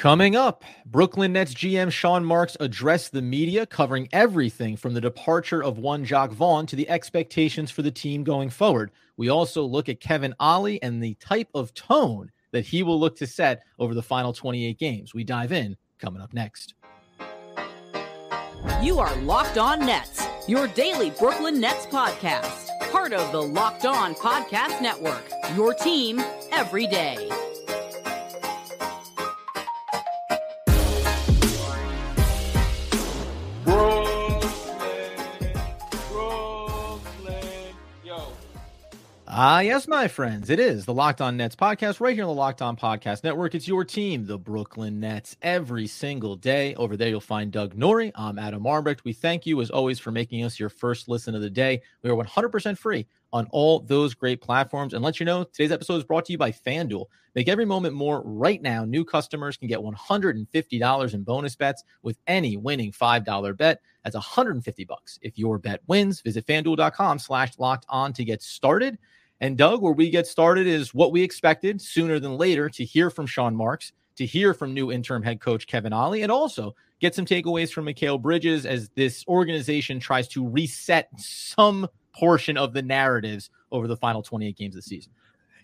Coming up, Brooklyn Nets GM Sean Marks addressed the media, covering everything from the departure of one Jacque Vaughn to the expectations for the team going forward. We also look at Kevin Ollie and the type of tone that he will look to set over the final 28 games. We dive in coming up next. You are Locked On Nets, your daily Brooklyn Nets podcast, part of the Locked On Podcast Network, your team every day. Ah, yes, my friends. It is the Locked On Nets podcast right here on the Locked On Podcast Network. It's your team, the Brooklyn Nets, every single day. Over there, you'll find Doug Norrie. I'm Adam Armbrecht. We thank you, as always, for making us your first listen of the day. We are 100% free on all those great platforms. And let you know, today's episode is brought to you by FanDuel. Make every moment more right now. New customers can get $150 in bonus bets with any winning $5 bet. That's 150 bucks. If your bet wins, visit fanduel.com slash locked on to get started. And Doug, where we get started is what we expected sooner than later to hear from Sean Marks, to hear from new interim head coach Kevin Ollie, and also get some takeaways from Mikal Bridges as this organization tries to reset some portion of the narratives over the final 28 games of the season.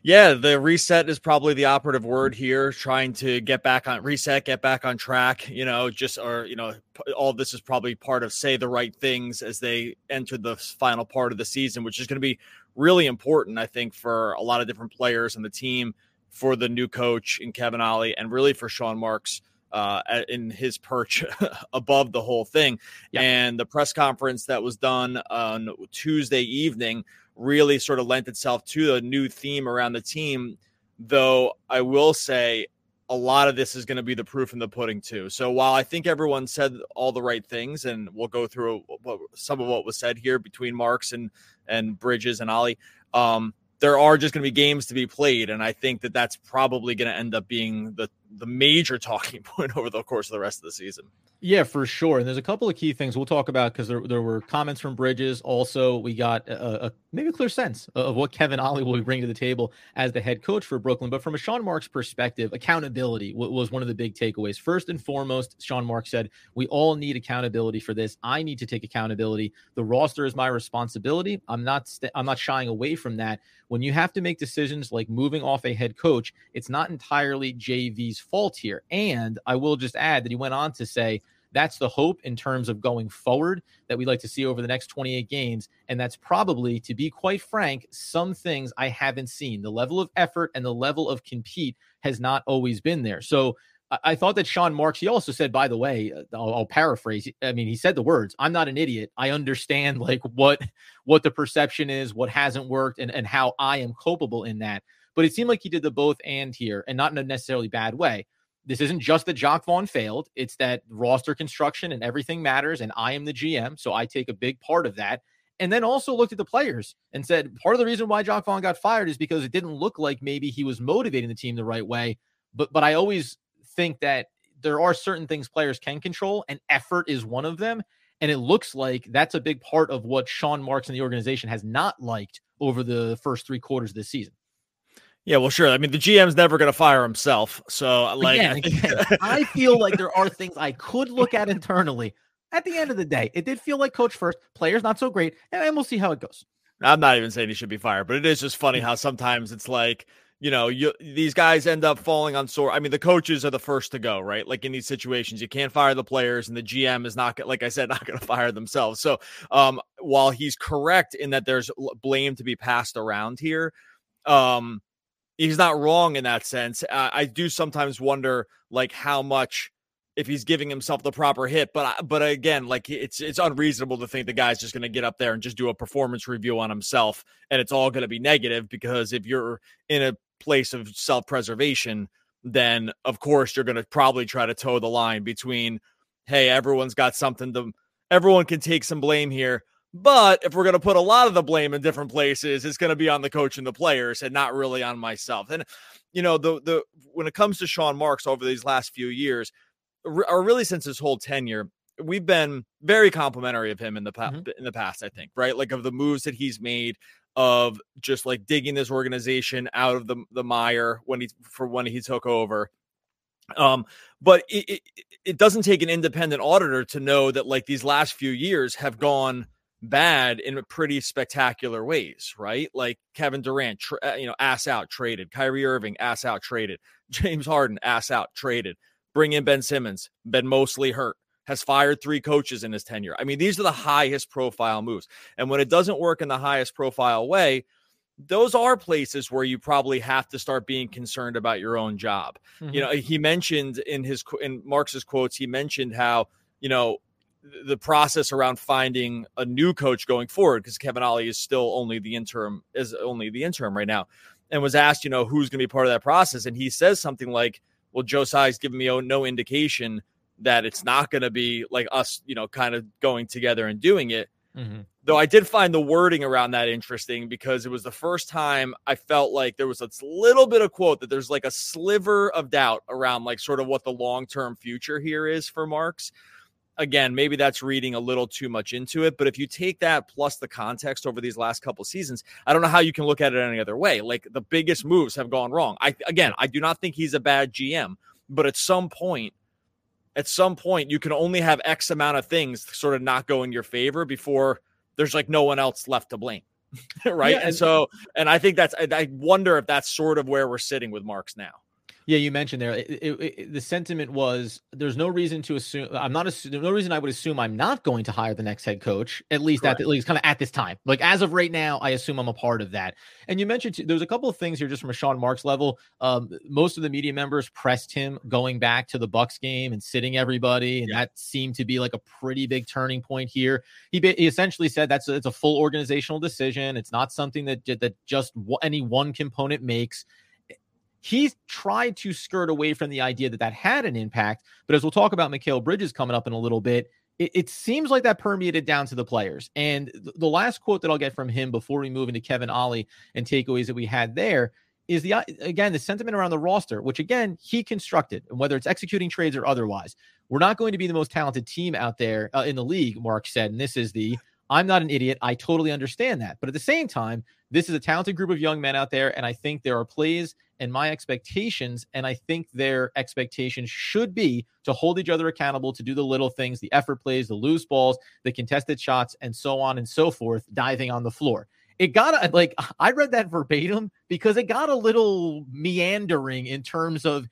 Yeah, the reset is probably the operative word here. Trying to get back on reset, get back on track. You know, just or you know, all this is probably part of say the right things as they enter the final part of the season, which is going to be really important, I think, for a lot of different players and the team, for the new coach in Kevin Ollie, and really for Sean Marks uh, in his perch above the whole thing. Yep. And the press conference that was done on Tuesday evening really sort of lent itself to a new theme around the team. Though I will say a lot of this is going to be the proof in the pudding too. So while I think everyone said all the right things, and we'll go through what, some of what was said here between Marks and and Bridges and Ollie, um, there are just going to be games to be played, and I think that that's probably going to end up being the the major talking point over the course of the rest of the season. Yeah, for sure. And there's a couple of key things we'll talk about because there, there were comments from Bridges. Also, we got a, a, maybe a clear sense of what Kevin Ollie will bring to the table as the head coach for Brooklyn. But from a Sean Marks perspective, accountability was one of the big takeaways. First and foremost, Sean Marks said, We all need accountability for this. I need to take accountability. The roster is my responsibility. I'm not st- I'm not shying away from that. When you have to make decisions like moving off a head coach, it's not entirely JV's fault here. And I will just add that he went on to say, that's the hope in terms of going forward that we'd like to see over the next 28 games. And that's probably, to be quite frank, some things I haven't seen. The level of effort and the level of compete has not always been there. So I thought that Sean Marks, he also said, by the way, uh, I'll, I'll, paraphrase. I mean, he said the words, I'm not an idiot. I understand like what what the perception is, what hasn't worked, and, and how I am culpable in that. But it seemed like he did the both and here, and not in a necessarily bad way this isn't just that Jacque Vaughn failed. It's that roster construction and everything matters. And I am the GM. So I take a big part of that. And then also looked at the players and said part of the reason why Jacque Vaughn got fired is because it didn't look like maybe he was motivating the team the right way. But but I always think that there are certain things players can control, and effort is one of them. And it looks like that's a big part of what Sean Marks and the organization has not liked over the first three quarters of this season. Yeah, well, sure. I mean, the GM's never going to fire himself. So, like, again, again, I feel like there are things I could look at internally. At the end of the day, it did feel like coach first, players not so great, and we'll see how it goes. I'm not even saying he should be fired, but it is just funny how sometimes it's like, you know, you these guys end up falling on sore. I mean, the coaches are the first to go, right? Like in these situations, you can't fire the players, and the GM is not, like I said, not going to fire themselves. So, um, while he's correct in that there's blame to be passed around here, um, he's not wrong in that sense. Uh, I do sometimes wonder like how much if he's giving himself the proper hit, but but again, like it's it's unreasonable to think the guy's just going to get up there and just do a performance review on himself, and it's all going to be negative because if you're in a place of self preservation, then of course you're going to probably try to toe the line between, hey, everyone's got something to, everyone can take some blame here, but if we're going to put a lot of the blame in different places, it's going to be on the coach and the players and not really on myself. And you know, the the when it comes to Sean Marks over these last few years, or really since his whole tenure, we've been very complimentary of him in the past mm-hmm. in the past, I think, right? Like of the moves that he's made of just like digging this organization out of the the mire when he for when he took over Um, but it, it, it doesn't take an independent auditor to know that like these last few years have gone bad in pretty spectacular ways, right? Like Kevin Durant, tra- uh, you know, ass out traded. Kyrie Irving, ass out traded. James Harden, ass out traded. Bring in Ben Simmons, been mostly hurt. Has fired three coaches in his tenure. I mean, these are the highest profile moves. And when it doesn't work in the highest profile way, those are places where you probably have to start being concerned about your own job. Mm-hmm. You know, he mentioned in his in Marks's quotes, he mentioned how you know the process around finding a new coach going forward because Kevin Ollie is still only the interim is only the interim right now, and was asked, you know, who's going to be part of that process, and he says something like, "Well, Joe Tsai's given me no indication that it's not going to be like us, you know, kind of going together and doing it." Mm-hmm. Though I did find the wording around that interesting because it was the first time I felt like there was a little bit of quote that there's like a sliver of doubt around like sort of what the long term future here is for Marks. Again, maybe that's reading a little too much into it, but if you take that plus the context over these last couple seasons, I don't know how you can look at it any other way. Like the biggest moves have gone wrong. I again, I do not think he's a bad GM, but at some point, at some point you can only have X amount of things sort of not go in your favor before there's like no one else left to blame. right. Yeah, and, and so, and I think that's, I wonder if that's sort of where we're sitting with Marks now. Yeah, you mentioned there it, it, it, the sentiment was there's no reason to assume I'm not assume, there's no reason I would assume I'm not going to hire the next head coach at least Correct. at, at least kind of at this time. Like as of right now, I assume I'm a part of that. And you mentioned there's a couple of things here just from a Sean Marks level. Um, most of the media members pressed him going back to the Bucks game and sitting everybody, and yeah. that seemed to be like a pretty big turning point here. He, he essentially said that's a, it's a full organizational decision. It's not something that that just any one component makes he's tried to skirt away from the idea that that had an impact. But as we'll talk about Mikal Bridges coming up in a little bit, it, it seems like that permeated down to the players. And th- the last quote that I'll get from him before we move into Kevin Ollie and takeaways that we had there is the again the sentiment around the roster, which again he constructed, and whether it's executing trades or otherwise, we're not going to be the most talented team out there uh, in the league. Mark said, and this is the I'm not an idiot. I totally understand that, but at the same time, this is a talented group of young men out there, and I think there are plays and my expectations, and I think their expectations should be to hold each other accountable, to do the little things, the effort plays, the loose balls, the contested shots, and so on and so forth, diving on the floor. It got like I read that verbatim because it got a little meandering in terms of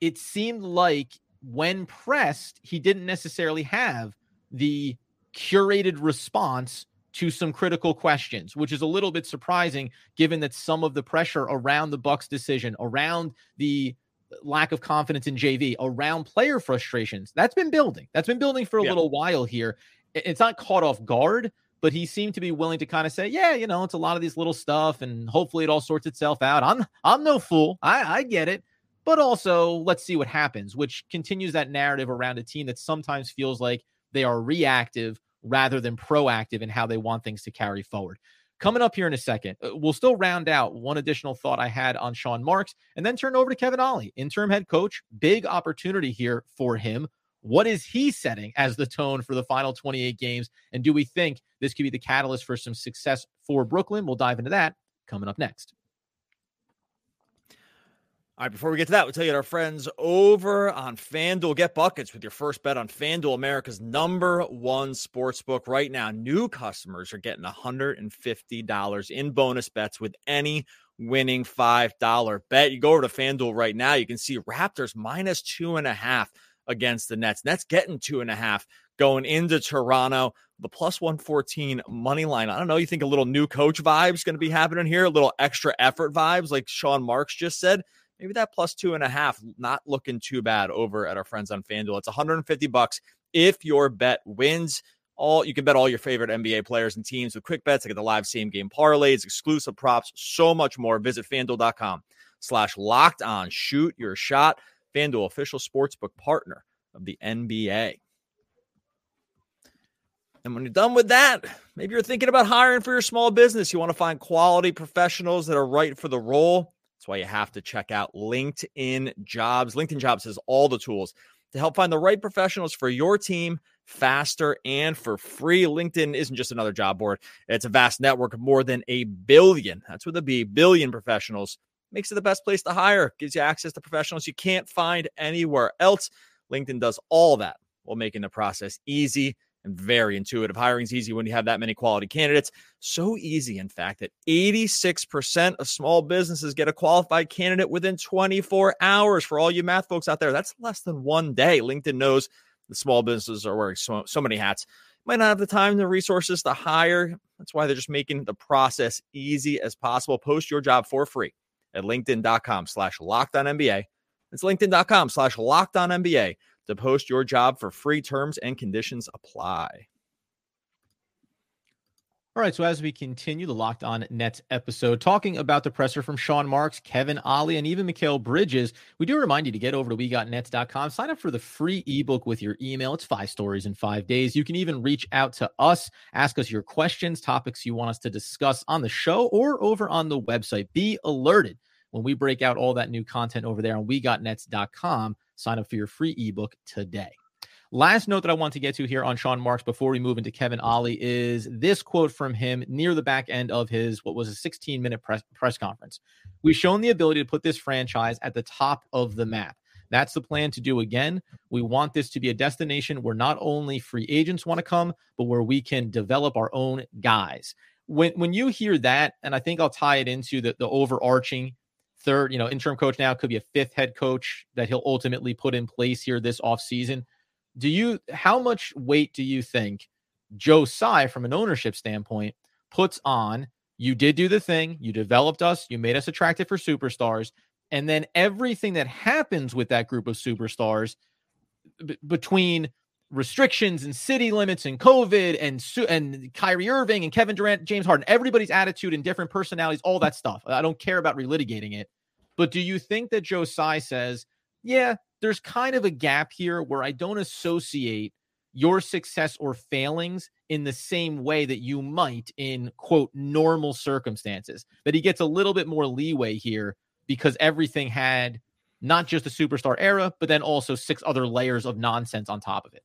it seemed like when pressed, he didn't necessarily have the curated response to some critical questions, which is a little bit surprising given that some of the pressure around the Bucks decision, around the lack of confidence in JV, around player frustrations, that's been building. That's been building for a yeah. little while here. It's not caught off guard, but he seemed to be willing to kind of say, "Yeah, you know, it's a lot of these little stuff, and hopefully it all sorts itself out." I'm I'm no fool. I I get it, but also let's see what happens, which continues that narrative around a team that sometimes feels like they are reactive rather than proactive in how they want things to carry forward. Coming up here in a second, uh, we'll still round out one additional thought I had on Sean Marks and then turn over to Kevin Ollie, interim head coach. Big opportunity here for him. What is he setting as the tone for the final 28 games? And do we think this could be the catalyst for some success for Brooklyn? We'll dive into that coming up next. All right, before we get to that, we'll tell you that our friends over on FanDuel. Get buckets with your first bet on FanDuel, America's number one sports book. Right now, new customers are getting $150 in bonus bets with any winning $5 bet. You go over to FanDuel right now, you can see Raptors minus two and a half against the Nets. Nets getting two and a half going into Toronto. The plus 114 money line. I don't know. You think a little new coach vibes going to be happening here? A little extra effort vibes, like Sean Marks just said maybe that plus two and a half not looking too bad over at our friends on FanDuel. It's 150 bucks if your bet wins. All you can bet all your favorite NBA players and teams with quick bets. I get the live same game parlays, exclusive props, so much more. Visit fanduel.com slash locked on. Shoot your shot. FanDuel official sportsbook partner of the NBA. And when you're done with that, maybe you're thinking about hiring for your small business. You want to find quality professionals that are right for the role. That's why you have to check out LinkedIn Jobs. LinkedIn Jobs has all the tools to help find the right professionals for your team faster and for free. LinkedIn isn't just another job board, it's a vast network of more than a billion. That's with a B, billion professionals makes it the best place to hire, gives you access to professionals you can't find anywhere else. LinkedIn does all that while making the process easy and very intuitive. Hiring is easy when you have that many quality candidates. So easy, in fact, that 86% of small businesses get a qualified candidate within 24 hours. For all you math folks out there, that's less than one day. LinkedIn knows the small businesses are wearing so, so many hats. Might not have the time the resources to hire. That's why they're just making the process easy as possible. Post your job for free at linkedin.com slash locked on NBA. It's linkedin.com slash locked on NBA to post your job for free. Terms and conditions apply. All right, so as we continue the Locked On Nets episode, talking about the presser from Sean Marks, Kevin Ollie, and even Mikal Bridges, we do remind you to get over to WeGotNets.com, sign up for the free ebook with your email. It's five stories in five days. You can even reach out to us, ask us your questions, topics you want us to discuss on the show, or over on the website. Be alerted when we break out all that new content over there on WeGotNets.com. Sign up for your free ebook today. Last note that I want to get to here on Sean Marks before we move into Kevin Ollie is this quote from him near the back end of his what was a 16 minute press, press conference. We've shown the ability to put this franchise at the top of the map. That's the plan to do again. We want this to be a destination where not only free agents want to come, but where we can develop our own guys. When when you hear that, and I think I'll tie it into the, the overarching third, you know, interim coach now could be a fifth head coach that he'll ultimately put in place here this offseason. Do you how much weight do you think Joe Tsai, from an ownership standpoint, puts on? You did do the thing, you developed us, you made us attractive for superstars, and then everything that happens with that group of superstars b- between restrictions and city limits and COVID and and Kyrie Irving and Kevin Durant, James Harden, everybody's attitude and different personalities, all that stuff. I don't care about relitigating it. But do you think that Joe Tsai says, yeah, there's kind of a gap here where I don't associate your success or failings in the same way that you might in quote normal circumstances? That he gets a little bit more leeway here because everything had not just a superstar era, but then also six other layers of nonsense on top of it.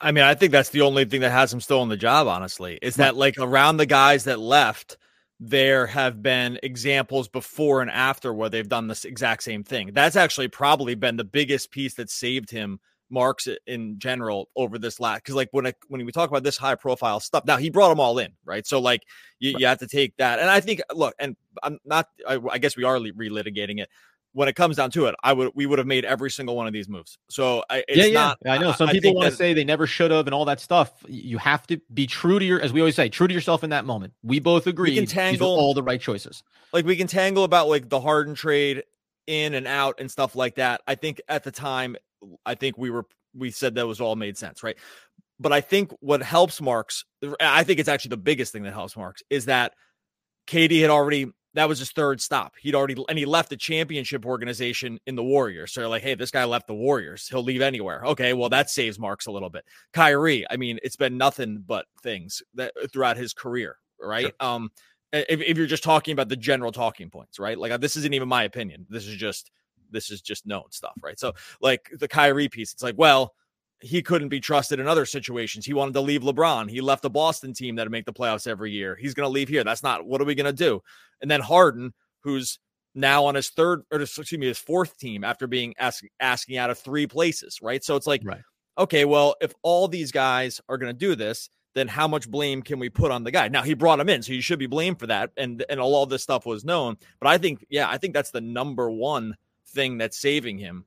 I mean, I think that's the only thing that has him still on the job, honestly, is that like around the guys that left, there have been examples before and after where they've done this exact same thing. That's actually probably been the biggest piece that saved him marks in general over this last because like when I, when we talk about this high profile stuff now he brought them all in right so like you, right. you have to take that and i think look and i'm not I, I guess we are relitigating it when it comes down to it, I would we would have made every single one of these moves. So I, yeah, yeah, not, I know some I people want to say they never should have and all that stuff. You have to be true to your, as we always say, true to yourself in that moment. We both agree. We can tangle all the right choices. Like we can tangle about like the Harden trade in and out and stuff like that. I think at the time, I think we were we said that was all made sense, right? But I think what helps Marks, I think it's actually the biggest thing that helps Marks is that KD had already that was his third stop. He'd already and he left the championship organization in the Warriors. So like, hey, this guy left the Warriors. He'll leave anywhere. Okay, well that saves Marks a little bit. Kyrie, I mean, it's been nothing but things that throughout his career, right? Sure. Um, if, if you're just talking about the general talking points, right? Like this isn't even my opinion. This is just this is just known stuff, right? So like the Kyrie piece, it's like, well, he couldn't be trusted in other situations. He wanted to leave LeBron. He left the Boston team that make the playoffs every year. He's going to leave here. That's not what are we going to do? And then Harden, who's now on his third or excuse me, his fourth team after being ask, asking out of three places, right? So it's like, right. okay, well, if all these guys are going to do this, then how much blame can we put on the guy? Now he brought him in, so you should be blamed for that. And and all this stuff was known. But I think, yeah, I think that's the number one thing that's saving him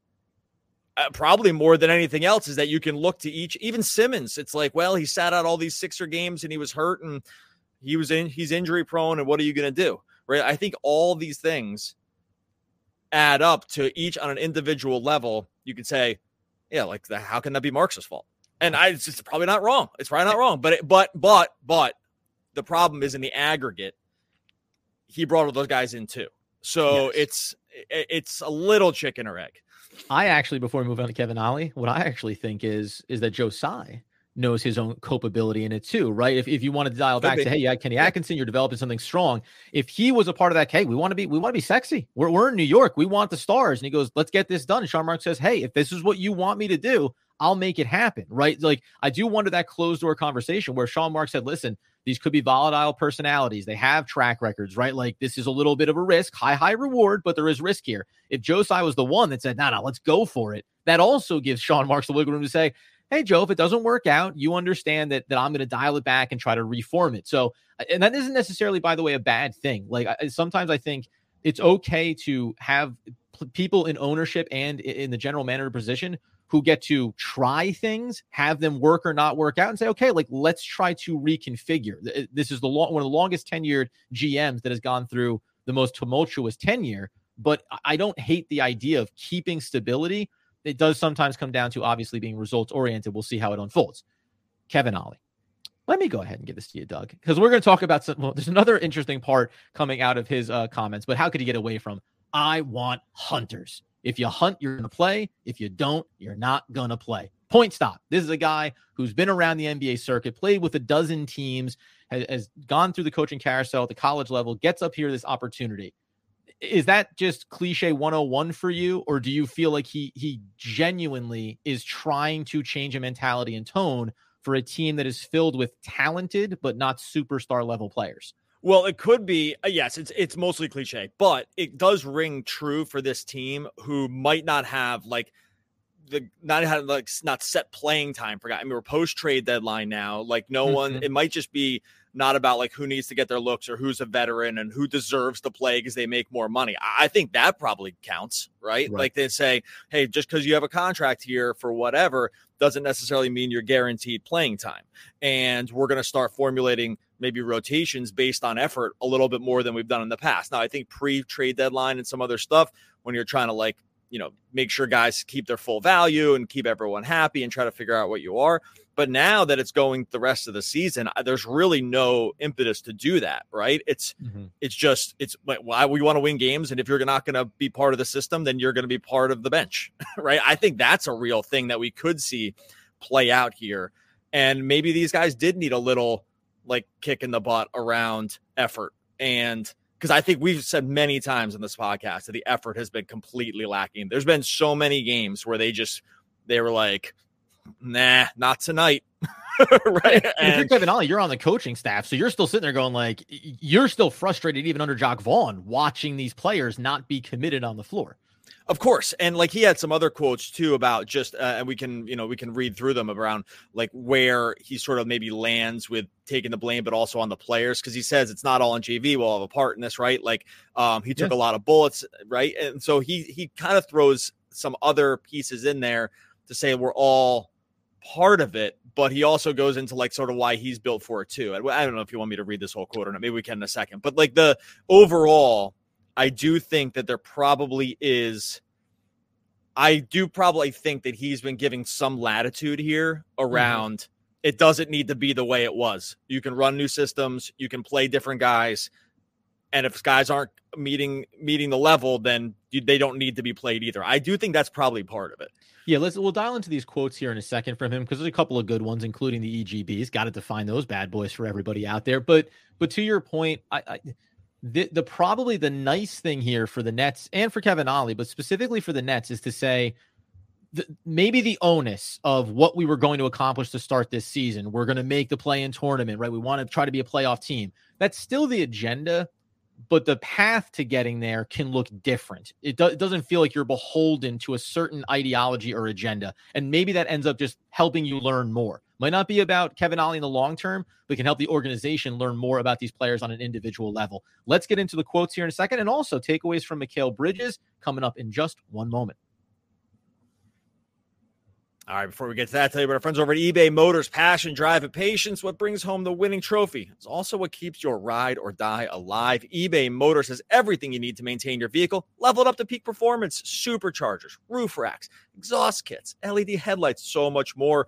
uh, probably more than anything else is that you can look to each even Simmons it's like well he sat out all these Sixer games and he was hurt and he was in he's injury prone and what are you going to do right? I think all these things add up to each on an individual level you could say yeah like the, how can that be Marks's fault? And I it's just probably not wrong it's probably not wrong but it, but but but the problem is in the aggregate he brought all those guys in too. So yes. it's it's a little chicken or egg I actually, before we move on to Kevin Ollie, what I actually think is is that Joe Tsai knows his own culpability in it too, right? If, if you want to dial back to, hey, yeah, Kenny Atkinson, you're developing something strong. If he was a part of that, hey, we want to be, we want to be sexy. We're, we're in New York. We want the stars. And he goes, let's get this done. And Sean Mark says, hey, if this is what you want me to do, I'll make it happen, right? Like I do wonder that closed door conversation where Sean Mark said, listen, These could be volatile personalities. They have track records, right? Like this is a little bit of a risk, high, high reward, but there is risk here. If Tsai was the one that said, no, nah, no, nah, let's go for it, that also gives Sean Marks the wiggle room to say, hey, Joe, if it doesn't work out, you understand that, that I'm going to dial it back and try to reform it. So, uh, and that isn't necessarily, by the way, a bad thing. Like I, sometimes I think it's okay to have people in ownership and in the general manager position who get to try things, have them work or not work out, and say, okay, like let's try to reconfigure. This is the long, one of the longest tenured GMs that has gone through the most tumultuous tenure. But I don't hate the idea of keeping stability. It does sometimes come down to obviously being results oriented. We'll see how it unfolds. Kevin Ollie. Let me go ahead and give this to you, Doug, because we're going to talk about some. Well, there's another interesting part coming out of his uh, comments, but how could he get away from? I want hunters. If you hunt, you're going to play. If you don't, you're not going to play. Point stop. This is a guy who's been around the NBA circuit, played with a dozen teams, has, has gone through the coaching carousel at the college level, gets up here this opportunity. Is that just cliche 101 for you, or do you feel like he he genuinely is trying to change a mentality and tone for a team that is filled with talented but not superstar level players? Well, it could be. Uh, yes, it's it's mostly cliche, but it does ring true for this team who might not have like the not have like not set playing time for guys. I mean, we're post trade deadline now. Like no mm-hmm. one. It might just be not about like who needs to get their looks or who's a veteran and who deserves to play because they make more money. I think that probably counts, right? right. Like they say, hey, just because you have a contract here for whatever doesn't necessarily mean you're guaranteed playing time. And we're going to start formulating maybe rotations based on effort a little bit more than we've done in the past. Now, I think pre trade deadline and some other stuff, when you're trying to like, you know, make sure guys keep their full value and keep everyone happy and try to figure out what you are. But now that it's going the rest of the season, there's really no impetus to do that, right? It's mm-hmm. it's just it's why we want to win games, and if you're not going to be part of the system, then you're going to be part of the bench, right? I think that's a real thing that we could see play out here, and maybe these guys did need a little like kick in the butt around effort. And because I think we've said many times in this podcast that the effort has been completely lacking. There's been so many games where they just they were like, nah, not tonight. right. And, if you're Kevin Ollie, you're on the coaching staff. So you're still sitting there going, like, you're still frustrated even under Jacque Vaughn watching these players not be committed on the floor. Of course, and like he had some other quotes too about just, uh, and we can, you know, we can read through them around like where he sort of maybe lands with taking the blame, but also on the players because he says it's not all on JV. We'll have a part in this, right? Like, um, he took yeah. a lot of bullets, right? And so he he kind of throws some other pieces in there to say we're all part of it, but he also goes into like sort of why he's built for it too. I don't know if you want me to read this whole quote or not. Maybe we can in a second, but like the overall I do think that there probably is. I do probably think that he's been giving some latitude here mm-hmm. around mm-hmm. it doesn't need to be the way it was. You can run new systems, you can play different guys, and if guys aren't meeting meeting the level, then you, they don't need to be played either. I do think that's probably part of it. Yeah, let's we'll dial into these quotes here in a second from him because there's a couple of good ones, including the EGBs. Got to define those bad boys for everybody out there. But but to your point, I, I the, the probably the nice thing here for the Nets and for Kevin Ollie, but specifically for the Nets, is to say the, maybe the onus of what we were going to accomplish to start this season. We're going to make the play in tournament, right? We want to try to be a playoff team. That's still the agenda, but the path to getting there can look different. It, do, it doesn't feel like you're beholden to a certain ideology or agenda. And maybe that ends up just helping you learn more. Might not be about Kevin Ollie in the long term, but can help the organization learn more about these players on an individual level. Let's get into the quotes here in a second and also takeaways from Mikal Bridges coming up in just one moment. All right, before we get to that, tell you about our friends over at eBay Motors. Passion, drive, and patience. What brings home the winning trophy? It's also what keeps your ride or die alive. eBay Motors has everything you need to maintain your vehicle, leveled up to peak performance, superchargers, roof racks, exhaust kits, LED headlights, so much more.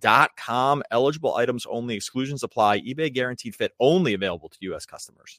ebaymotors.com. Eligible items only, exclusions apply. eBay guaranteed fit only available to U.S. customers.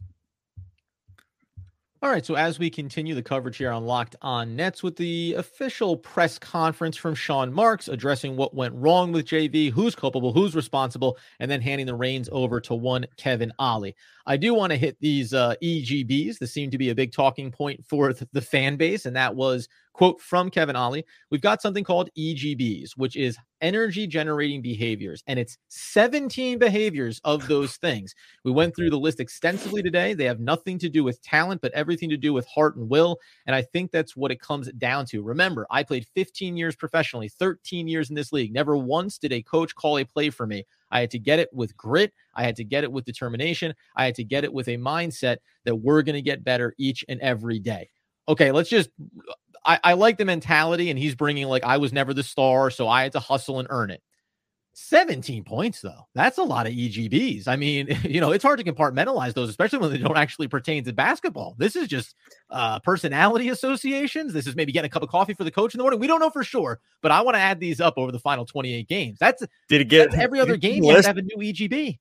All right, so as we continue the coverage here on Locked On Nets with the official press conference from Sean Marks addressing what went wrong with JV, who's culpable, who's responsible, and then handing the reins over to one Kevin Ollie. I do want to hit these uh, EGBs. This seemed to be a big talking point for the fan base, and that was quote from Kevin Ollie. We've got something called EGBs, which is energy generating behaviors, and it's 17 behaviors of those things. We went through the list extensively today. They have nothing to do with talent, but everything to do with heart and will. And I think that's what it comes down to. Remember, I played 15 years professionally, 13 years in this league. Never once did a coach call a play for me. I had to get it with grit. I had to get it with determination. I had to get it with a mindset that we're going to get better each and every day. Okay, let's just I, I like the mentality, and he's bringing like I was never the star, so I had to hustle and earn it. 17 points though. That's a lot of egbs i mean you know it's hard to compartmentalize those especially when they don't actually pertain to basketball. This is just uh personality associations. This is maybe getting a cup of coffee for the coach in the morning. We don't know for sure but i want to add these up over the final 28 games. That's did it get every other game you have to have a new egb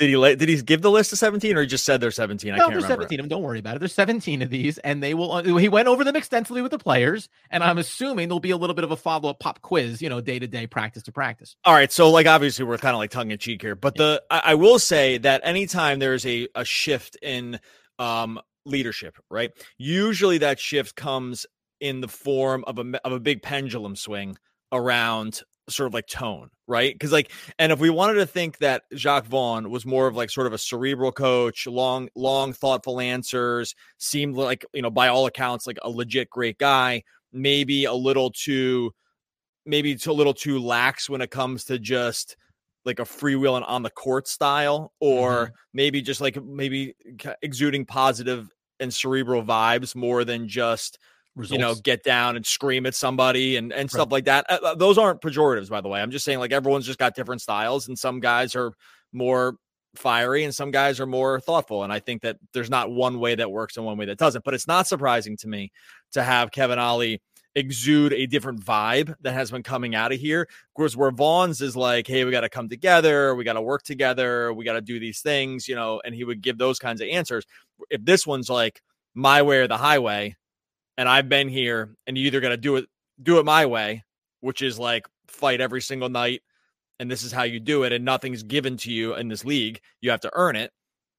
did he did he give the list of 17 or he just said they're 17? I no, can't there's remember. 17 of them. Don't worry about it. There's 17 of these, and they will. Uh, he went over them extensively with the players, and I'm assuming there'll be a little bit of a follow up pop quiz, you know, day to day, practice to practice. All right. So, like, obviously, we're kind of like tongue in cheek here, but the I, I will say that anytime there's a, a shift in um, leadership, right? Usually that shift comes in the form of a, of a big pendulum swing around sort of like tone, right? Because like, and if we wanted to think that Jacque Vaughn was more of like sort of a cerebral coach, long, long, thoughtful answers, seemed like you know by all accounts like a legit great guy, maybe a little too, maybe it's a little too lax when it comes to just like a freewheeling on the court style, or mm-hmm. maybe just like maybe exuding positive and cerebral vibes more than just Results. you know, get down and scream at somebody and, and stuff right. like that. Uh, uh, those aren't pejoratives, by the way. I'm just saying, like, everyone's just got different styles, and some guys are more fiery and some guys are more thoughtful. And I think that there's not one way that works and one way that doesn't. But it's not surprising to me to have Kevin Ollie exude a different vibe that has been coming out of here. Of course, where Vaughn's is like, hey, we got to come together, we got to work together, we got to do these things, you know, and he would give those kinds of answers. If this one's like my way or the highway, and I've been here, and you either got to do it do it my way, which is like fight every single night, and this is how you do it, and nothing's given to you in this league. You have to earn it.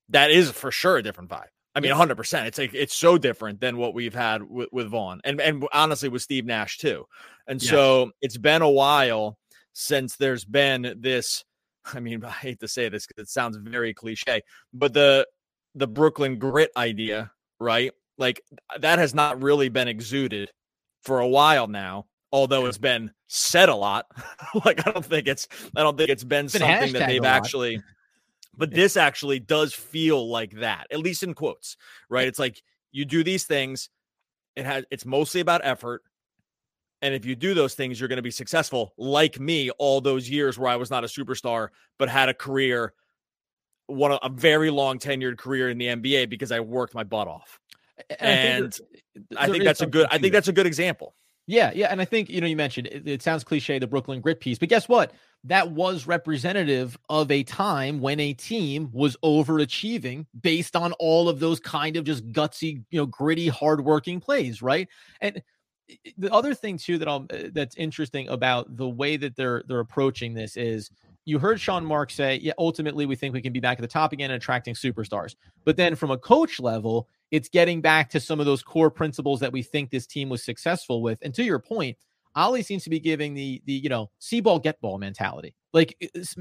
That is for sure a different vibe. I mean, 100. percent It's like it's so different than what we've had with, with Vaughn, and and honestly with Steve Nash too. And so it's been a while since there's been this. I mean, I hate to say this because it sounds very cliche, but the the Brooklyn grit idea, right? Like uh, that has not really been exuded for a while now, although it's been said a lot. like I don't think it's I don't think it's been, it's been something that they've actually but this actually does feel like that, at least in quotes, right? It's like you do these things, it has it's mostly about effort. And if you do those things, you're going to be successful, like me, all those years where I was not a superstar, but had a career, one a very long tenured career in the NBA because I worked my butt off and, and I think, that's a good. I think that's a good example. Yeah, yeah, and I think you know you mentioned it, it, sounds cliche the Brooklyn grit piece, but guess what? That was representative of a time when a team was overachieving based on all of those kind of just gutsy, you know, gritty, hardworking plays, right? And the other thing too that I'll uh, that's interesting about the way that they're they're approaching this is you heard Sean Mark say, yeah, ultimately we think we can be back at the top again and attracting superstars. But then from a coach level, it's getting back to some of those core principles that we think this team was successful with. And to your point, Ollie seems to be giving the the you know see ball get ball mentality. Like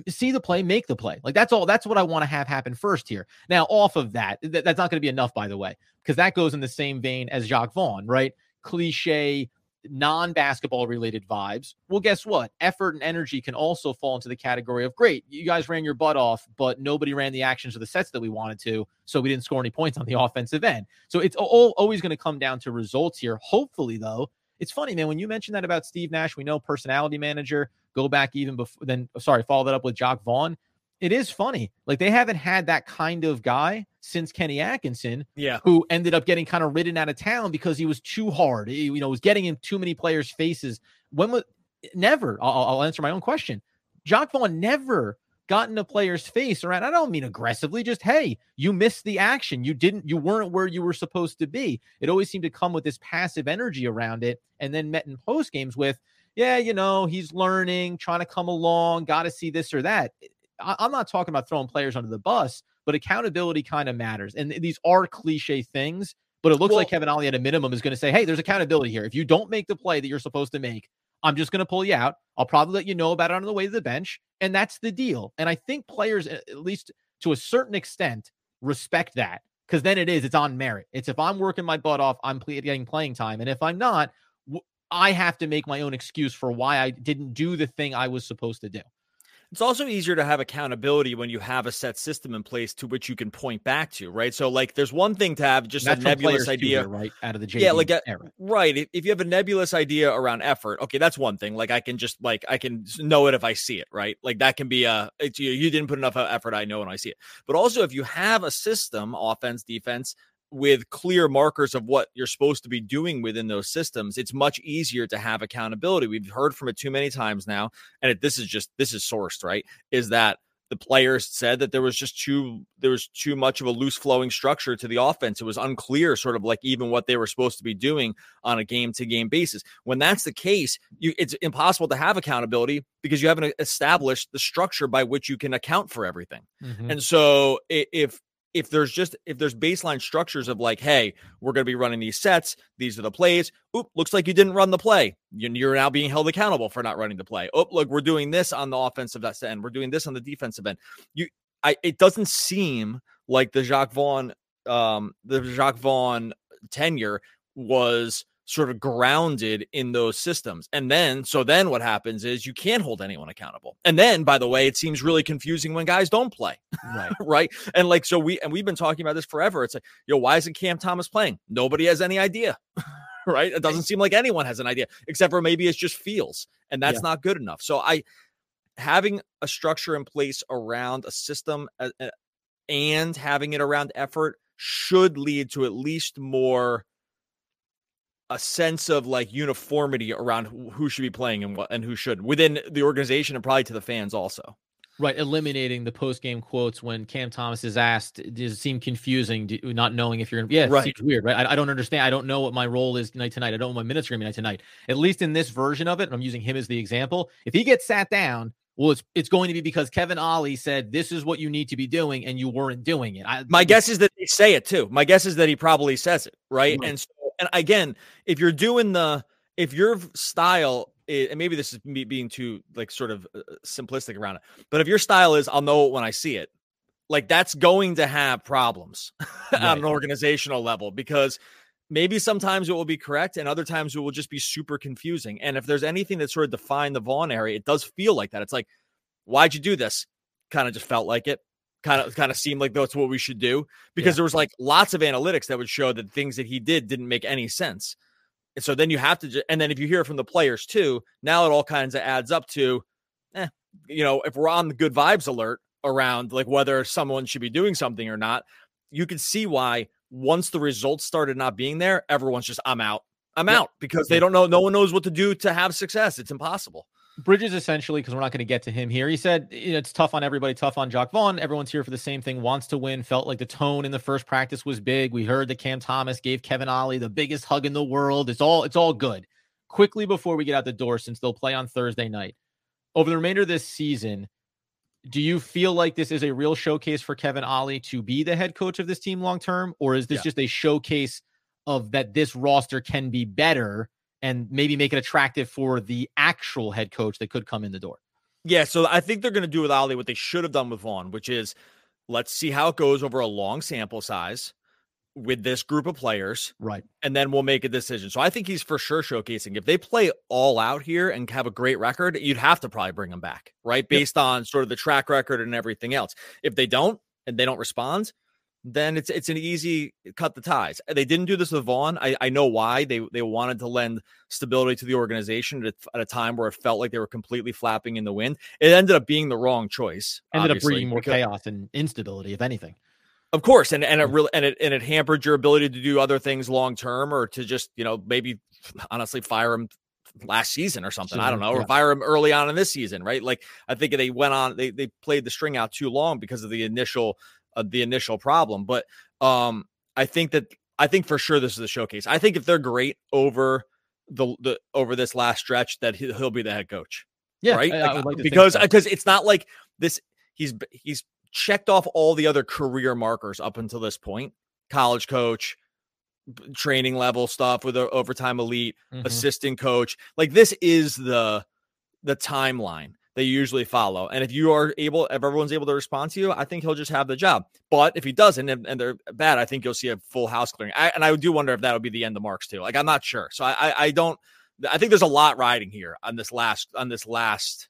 see the play, make the play. Like that's all. That's what I want to have happen first here. Now, off of that, th- that's not going to be enough, by the way, because that goes in the same vein as Jacque Vaughn, right? Cliche non basketball related vibes. Well, guess what? Effort and energy can also fall into the category of great. You guys ran your butt off, but nobody ran the actions of the sets that we wanted to. So we didn't score any points on the offensive end. So it's all, always going to come down to results here. Hopefully, though, it's funny, man. When you mentioned that about Steve Nash, we know personality manager. Go back even before then. Sorry, follow that up with Jacque Vaughn it is funny. Like they haven't had that kind of guy since Kenny Atkinson, yeah, who ended up getting kind of ridden out of town because he was too hard. He, you know, was getting in too many players' faces. When was never? I'll, I'll answer my own question. Jacque Vaughn never got in a player's face around. I don't mean aggressively, just hey, you missed the action. You didn't, you weren't where you were supposed to be. It always seemed to come with this passive energy around it, and then met in post games with, yeah, you know, he's learning, trying to come along, got to see this or that. I, I'm not talking about throwing players under the bus, but accountability kind of matters. And these are cliche things, but it looks well, like Kevin Ollie at a minimum is going to say, hey, there's accountability here. If you don't make the play that you're supposed to make, I'm just going to pull you out. I'll probably let you know about it on the way to the bench. And that's the deal. And I think players, at least to a certain extent, respect that because then it is, it's on merit. It's if I'm working my butt off, I'm getting playing time. And if I'm not, I have to make my own excuse for why I didn't do the thing I was supposed to do. It's also easier to have accountability when you have a set system in place to which you can point back to, right? So, like, there's one thing to have just that's a nebulous idea, right, out of the JV yeah, like a, right. If you have a nebulous idea around effort, okay, that's one thing. Like, I can just like I can know it if I see it, right? Like that can be a it's you, you didn't put enough effort. I know when I see it. But also, if you have a system, offense, defense, with clear markers of what you're supposed to be doing within those systems, it's much easier to have accountability. We've heard from it too many times now, and it, this is just this is sourced right. Is that the players said that there was just too there was too much of a loose flowing structure to the offense. It was unclear, sort of like even what they were supposed to be doing on a game to game basis. When that's the case, you, it's impossible to have accountability because you haven't established the structure by which you can account for everything. Mm-hmm. And so if if there's just if there's baseline structures of like, hey, we're going to be running these sets, these are the plays. Oop, looks like you didn't run the play. You're now being held accountable for not running the play. Oh, look, we're doing this on the offensive end. We're doing this on the defensive end. You, I, it doesn't seem like the Jacque Vaughn, um, the Jacque Vaughn tenure was sort of grounded in those systems. And then, so then what happens is you can't hold anyone accountable. And then, by the way, it seems really confusing when guys don't play. Right. right. And like, so we, and we've been talking about this forever. It's like, yo, why isn't Cam Thomas playing? Nobody has any idea. right. It doesn't seem like anyone has an idea, except for maybe it's just feels. And that's yeah. not good enough. So I, having a structure in place around a system uh, uh, and having it around effort should lead to at least more a sense of like uniformity around who should be playing and what and who should within the organization and probably to the fans also. Right, eliminating the post game quotes when Cam Thomas is asked, does it seem confusing, not knowing if you're yeah, right. seems weird, right? I, I, don't understand. I don't know what my role is night tonight. I don't know what my minutes are gonna be tonight. At least in this version of it, I'm using him as the example. If he gets sat down, well, it's it's going to be because Kevin Ollie said this is what you need to be doing, and you weren't doing it. I, my guess is that they say it too. My guess is that he probably says it, right? right. And so and again, if you're doing the if your style is, and maybe this is me being too like sort of uh, simplistic around it, but if your style is I'll know it when I see it, like that's going to have problems right. on an organizational level because maybe sometimes it will be correct and other times it will just be super confusing. And if there's anything that sort of defined the Vaughn area, it does feel like that. It's like, why'd you do this? Kind of just felt like it kind of kind of seemed like that's what we should do because yeah. there was like lots of analytics that would show that things that he did didn't make any sense. And so then you have to, ju- and then if you hear from the players too, now it all kinds of adds up to, eh, you know, if we're on the good vibes alert around like whether someone should be doing something or not, you can see why once the results started not being there, everyone's just I'm out, I'm yeah. out because they don't know, no one knows what to do to have success. It's impossible. Bridges essentially, because we're not going to get to him here. He said you know, it's tough on everybody, tough on Jacque Vaughn. Everyone's here for the same thing, wants to win. Felt like the tone in the first practice was big. We heard that Cam Thomas gave Kevin Ollie the biggest hug in the world. It's all it's all good. Quickly before we get out the door, since they'll play on Thursday night, over the remainder of this season, do you feel like this is a real showcase for Kevin Ollie to be the head coach of this team long term, or is this yeah. just a showcase of that this roster can be better? And maybe make it attractive for the actual head coach that could come in the door. Yeah, so I think they're going to do with Ollie what they should have done with Vaughn, which is let's see how it goes over a long sample size with this group of players. Right. And then we'll make a decision. So I think he's for sure showcasing. If they play all out here and have a great record, you'd have to probably bring him back, right? Based yep. on sort of the track record and everything else. If they don't and they don't respond, then it's it's an easy cut the ties. Uh, they didn't do this with Vaughn. I, I know why. They they wanted to lend stability to the organization at, at, a time where it felt like they were completely flapping in the wind. It ended up being the wrong choice. Ended up breeding more because, chaos and instability, if anything. Of course, and and it really and it and it hampered your ability to do other things long term, or to just you know maybe honestly fire him last season or something. I don't know, or fire him early on in this season, right? Like I think they went on, they they played the string out too long because of the initial uh, the initial problem. But um, I think that I think for sure this is a showcase. I think if they're great over the, the over this last stretch, that he, will be the head coach. Yeah, right. Like, like because because it's not like this. He's he's checked off all the other career markers up until this point. College coach, training level stuff with the overtime elite, mm-hmm. assistant coach. Like this is the the timeline they usually follow. And if you are able, if everyone's able to respond to you, I think he'll just have the job. But if he doesn't and, and they're bad, I think you'll see a full house clearing. I, and I do wonder if that would be the end of Marks too. Like I'm not sure. So I, I, I don't. I think there's a lot riding here on this last on this last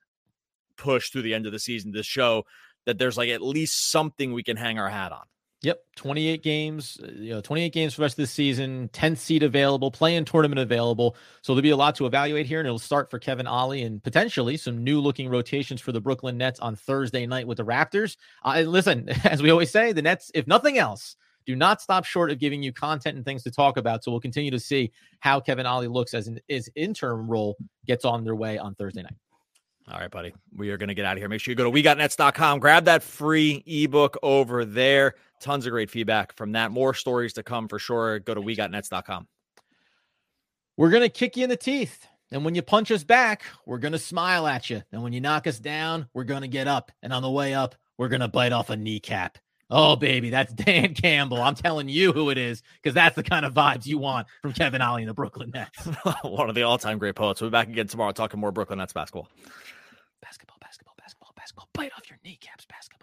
push through the end of the season to show that there's like at least something we can hang our hat on. Yep, 28 games, uh, you know, 28 games for the rest of the season, 10th seed available, playing tournament available. So there'll be a lot to evaluate here, and it'll start for Kevin Ollie and potentially some new looking rotations for the Brooklyn Nets on Thursday night with the Raptors. Uh, listen, as we always say, the Nets, if nothing else, do not stop short of giving you content and things to talk about. So we'll continue to see how Kevin Ollie looks as his interim role gets on their way on Thursday night. All right, buddy. We are going to get out of here. Make sure you go to wegotnets.com, grab that free ebook over there. Tons of great feedback from that. More stories to come for sure. Go to wegotnets.com. We're going to kick you in the teeth. And when you punch us back, we're going to smile at you. And when you knock us down, we're going to get up. And on the way up, we're going to bite off a kneecap. Oh, baby, that's Dan Campbell. I'm telling you who it is because that's the kind of vibes you want from Kevin Ollie and the Brooklyn Nets. One of the all time great poets. We'll be back again tomorrow talking more Brooklyn Nets basketball. Basketball, basketball, basketball, basketball. Bite off your kneecaps, basketball.